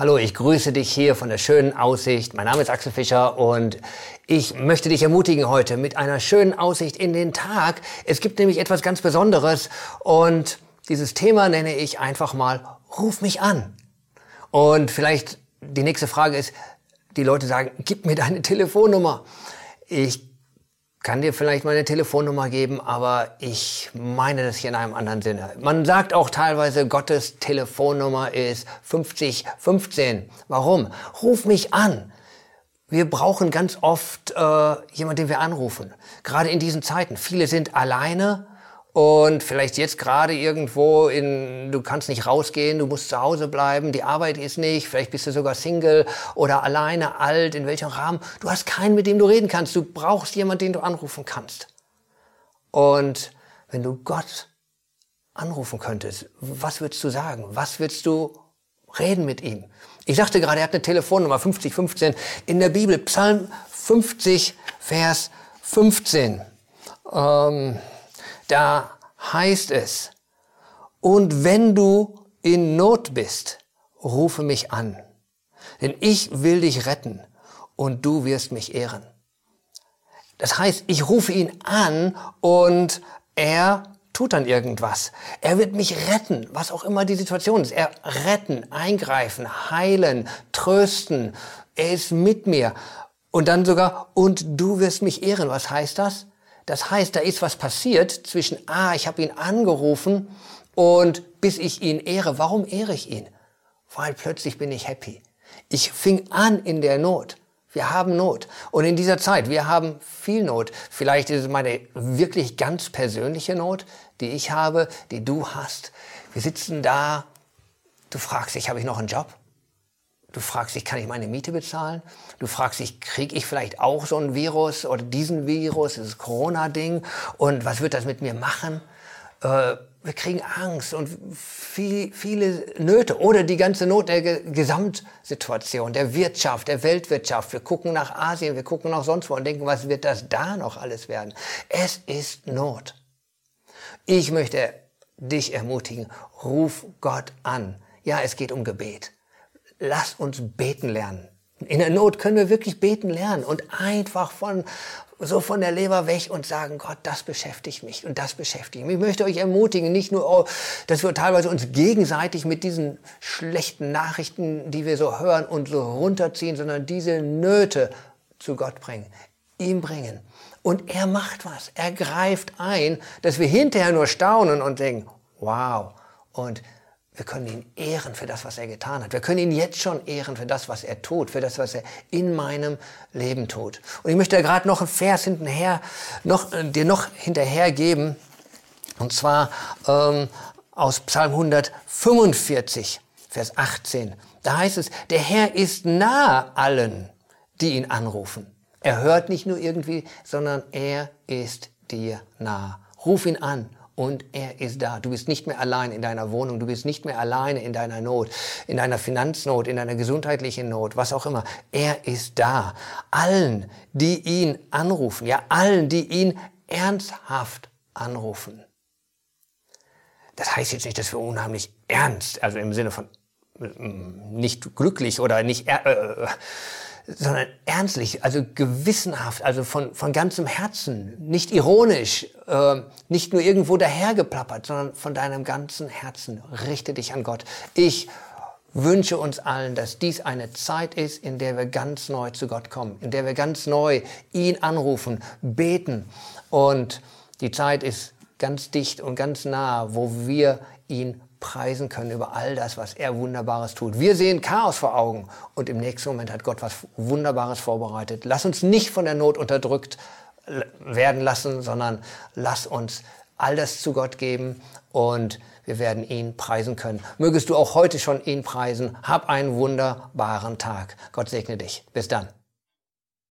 Hallo, ich grüße dich hier von der schönen Aussicht. Mein Name ist Axel Fischer und ich möchte dich ermutigen heute mit einer schönen Aussicht in den Tag. Es gibt nämlich etwas ganz Besonderes und dieses Thema nenne ich einfach mal Ruf mich an. Und vielleicht die nächste Frage ist, die Leute sagen, gib mir deine Telefonnummer. Ich kann dir vielleicht meine Telefonnummer geben, aber ich meine das hier in einem anderen Sinne. Man sagt auch teilweise, Gottes Telefonnummer ist 5015. Warum? Ruf mich an. Wir brauchen ganz oft äh, jemanden, den wir anrufen. Gerade in diesen Zeiten. Viele sind alleine und vielleicht jetzt gerade irgendwo in, du kannst nicht rausgehen, du musst zu Hause bleiben, die Arbeit ist nicht, vielleicht bist du sogar Single oder alleine, alt, in welchem Rahmen. Du hast keinen, mit dem du reden kannst. Du brauchst jemanden, den du anrufen kannst. Und wenn du Gott anrufen könntest, was würdest du sagen? Was würdest du reden mit ihm? Ich sagte gerade, er hat eine Telefonnummer 5015 in der Bibel, Psalm 50, Vers 15. Ähm, da heißt es, und wenn du in Not bist, rufe mich an, denn ich will dich retten und du wirst mich ehren. Das heißt, ich rufe ihn an und er tut dann irgendwas. Er wird mich retten, was auch immer die Situation ist. Er retten, eingreifen, heilen, trösten. Er ist mit mir. Und dann sogar, und du wirst mich ehren. Was heißt das? Das heißt, da ist was passiert zwischen, ah, ich habe ihn angerufen und bis ich ihn ehre. Warum ehre ich ihn? Weil plötzlich bin ich happy. Ich fing an in der Not. Wir haben Not. Und in dieser Zeit, wir haben viel Not. Vielleicht ist es meine wirklich ganz persönliche Not, die ich habe, die du hast. Wir sitzen da, du fragst dich, habe ich noch einen Job? Du fragst dich, kann ich meine Miete bezahlen? Du fragst dich, kriege ich vielleicht auch so ein Virus oder diesen Virus, dieses Corona-Ding? Und was wird das mit mir machen? Äh, wir kriegen Angst und viel, viele Nöte oder die ganze Not der Gesamtsituation, der Wirtschaft, der Weltwirtschaft. Wir gucken nach Asien, wir gucken nach sonst wo und denken, was wird das da noch alles werden? Es ist Not. Ich möchte dich ermutigen, ruf Gott an. Ja, es geht um Gebet lass uns beten lernen. In der Not können wir wirklich beten lernen und einfach von, so von der Leber weg und sagen, Gott, das beschäftigt mich und das beschäftigt mich. Ich möchte euch ermutigen, nicht nur, oh, dass wir teilweise uns gegenseitig mit diesen schlechten Nachrichten, die wir so hören und so runterziehen, sondern diese Nöte zu Gott bringen, ihm bringen. Und er macht was. Er greift ein, dass wir hinterher nur staunen und denken, wow. Und wir können ihn ehren für das, was er getan hat. Wir können ihn jetzt schon ehren für das, was er tut, für das, was er in meinem Leben tut. Und ich möchte gerade noch einen Vers hinterher, noch, äh, dir noch hinterher geben. Und zwar ähm, aus Psalm 145, Vers 18. Da heißt es, der Herr ist nahe allen, die ihn anrufen. Er hört nicht nur irgendwie, sondern er ist dir nah. Ruf ihn an und er ist da. Du bist nicht mehr allein in deiner Wohnung, du bist nicht mehr alleine in deiner Not, in deiner Finanznot, in deiner gesundheitlichen Not, was auch immer. Er ist da. Allen, die ihn anrufen, ja, allen, die ihn ernsthaft anrufen. Das heißt jetzt nicht, dass wir unheimlich ernst, also im Sinne von mm, nicht glücklich oder nicht, äh, sondern ernstlich, also gewissenhaft, also von, von ganzem Herzen, nicht ironisch, äh, nicht nur irgendwo dahergeplappert, sondern von deinem ganzen Herzen. Richte dich an Gott. Ich wünsche uns allen, dass dies eine Zeit ist, in der wir ganz neu zu Gott kommen, in der wir ganz neu ihn anrufen, beten. Und die Zeit ist ganz dicht und ganz nah, wo wir ihn preisen können über all das, was er Wunderbares tut. Wir sehen Chaos vor Augen und im nächsten Moment hat Gott was Wunderbares vorbereitet. Lass uns nicht von der Not unterdrückt werden lassen, sondern lass uns all das zu Gott geben und wir werden ihn preisen können. Mögest du auch heute schon ihn preisen. Hab einen wunderbaren Tag. Gott segne dich. Bis dann.